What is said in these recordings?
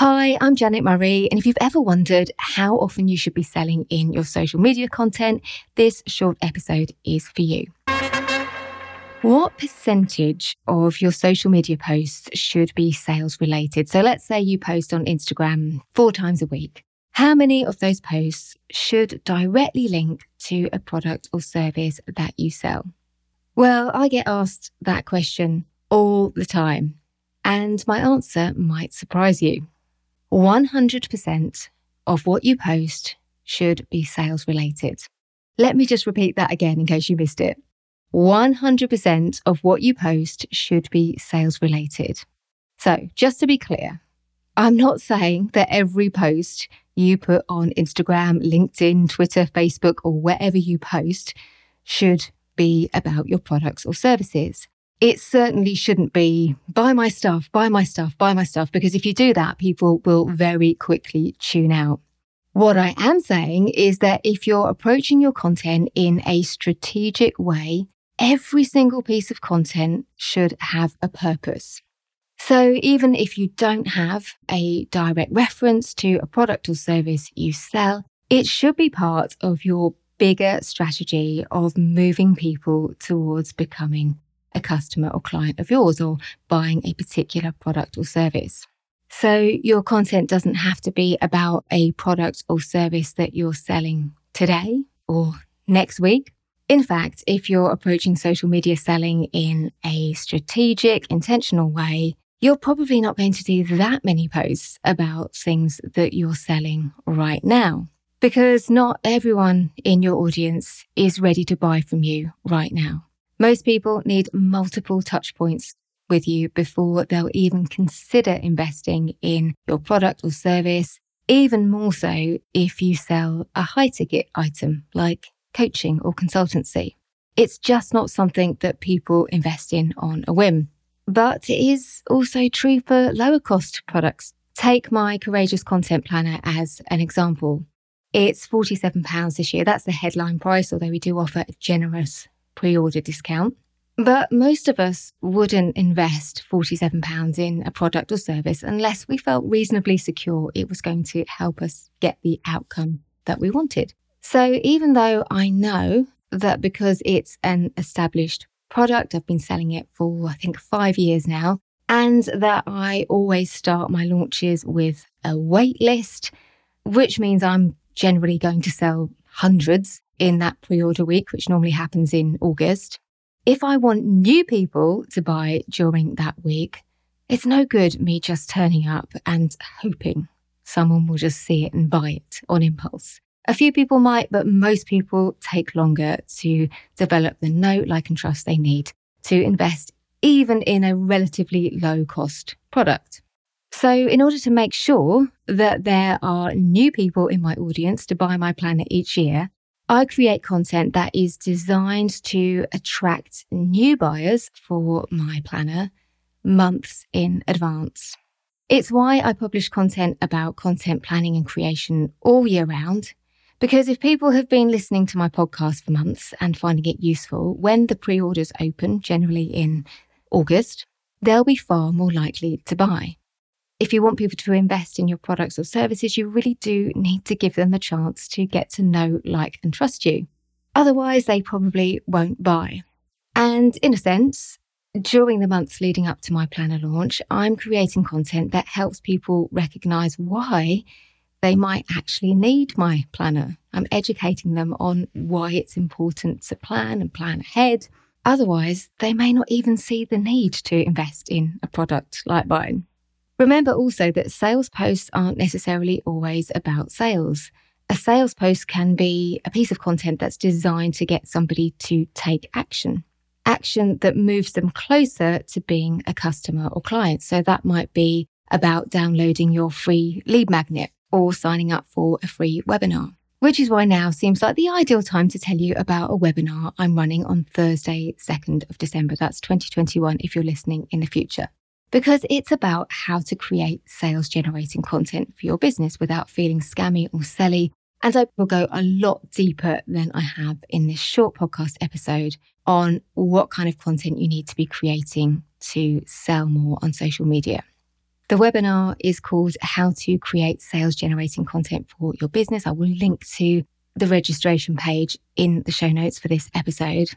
Hi, I'm Janet Murray, and if you've ever wondered how often you should be selling in your social media content, this short episode is for you. What percentage of your social media posts should be sales related? So let's say you post on Instagram four times a week. How many of those posts should directly link to a product or service that you sell? Well, I get asked that question all the time, and my answer might surprise you. 100% of what you post should be sales related. Let me just repeat that again in case you missed it. 100% of what you post should be sales related. So, just to be clear, I'm not saying that every post you put on Instagram, LinkedIn, Twitter, Facebook, or wherever you post should be about your products or services. It certainly shouldn't be buy my stuff, buy my stuff, buy my stuff, because if you do that, people will very quickly tune out. What I am saying is that if you're approaching your content in a strategic way, every single piece of content should have a purpose. So even if you don't have a direct reference to a product or service you sell, it should be part of your bigger strategy of moving people towards becoming a customer or client of yours or buying a particular product or service. So your content doesn't have to be about a product or service that you're selling today or next week. In fact, if you're approaching social media selling in a strategic, intentional way, you're probably not going to do that many posts about things that you're selling right now because not everyone in your audience is ready to buy from you right now. Most people need multiple touch points with you before they'll even consider investing in your product or service, even more so if you sell a high ticket item like coaching or consultancy. It's just not something that people invest in on a whim. But it is also true for lower cost products. Take my Courageous Content Planner as an example. It's £47 this year. That's the headline price, although we do offer a generous pre order discount. But most of us wouldn't invest £47 in a product or service unless we felt reasonably secure it was going to help us get the outcome that we wanted. So even though I know that because it's an established product. I've been selling it for, I think, five years now. And that I always start my launches with a wait list, which means I'm generally going to sell hundreds in that pre order week, which normally happens in August. If I want new people to buy during that week, it's no good me just turning up and hoping someone will just see it and buy it on impulse. A few people might, but most people take longer to develop the know, like, and trust they need to invest even in a relatively low cost product. So, in order to make sure that there are new people in my audience to buy my planner each year, I create content that is designed to attract new buyers for my planner months in advance. It's why I publish content about content planning and creation all year round because if people have been listening to my podcast for months and finding it useful, when the pre orders open, generally in August, they'll be far more likely to buy. If you want people to invest in your products or services, you really do need to give them the chance to get to know, like, and trust you. Otherwise, they probably won't buy. And in a sense, during the months leading up to my planner launch, I'm creating content that helps people recognize why they might actually need my planner. I'm educating them on why it's important to plan and plan ahead. Otherwise, they may not even see the need to invest in a product like mine. Remember also that sales posts aren't necessarily always about sales. A sales post can be a piece of content that's designed to get somebody to take action, action that moves them closer to being a customer or client. So that might be about downloading your free lead magnet or signing up for a free webinar. Which is why now seems like the ideal time to tell you about a webinar I'm running on Thursday, 2nd of December. That's 2021 if you're listening in the future. Because it's about how to create sales generating content for your business without feeling scammy or selly. And I will go a lot deeper than I have in this short podcast episode on what kind of content you need to be creating to sell more on social media. The webinar is called How to Create Sales Generating Content for Your Business. I will link to the registration page in the show notes for this episode.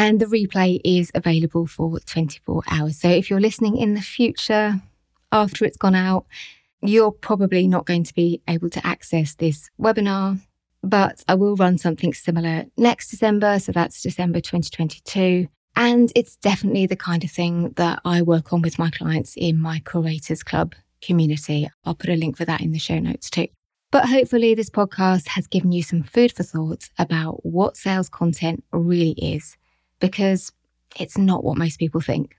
And the replay is available for 24 hours. So if you're listening in the future, after it's gone out, you're probably not going to be able to access this webinar, but I will run something similar next December. So that's December 2022. And it's definitely the kind of thing that I work on with my clients in my Courageous Club community. I'll put a link for that in the show notes too. But hopefully, this podcast has given you some food for thought about what sales content really is, because it's not what most people think.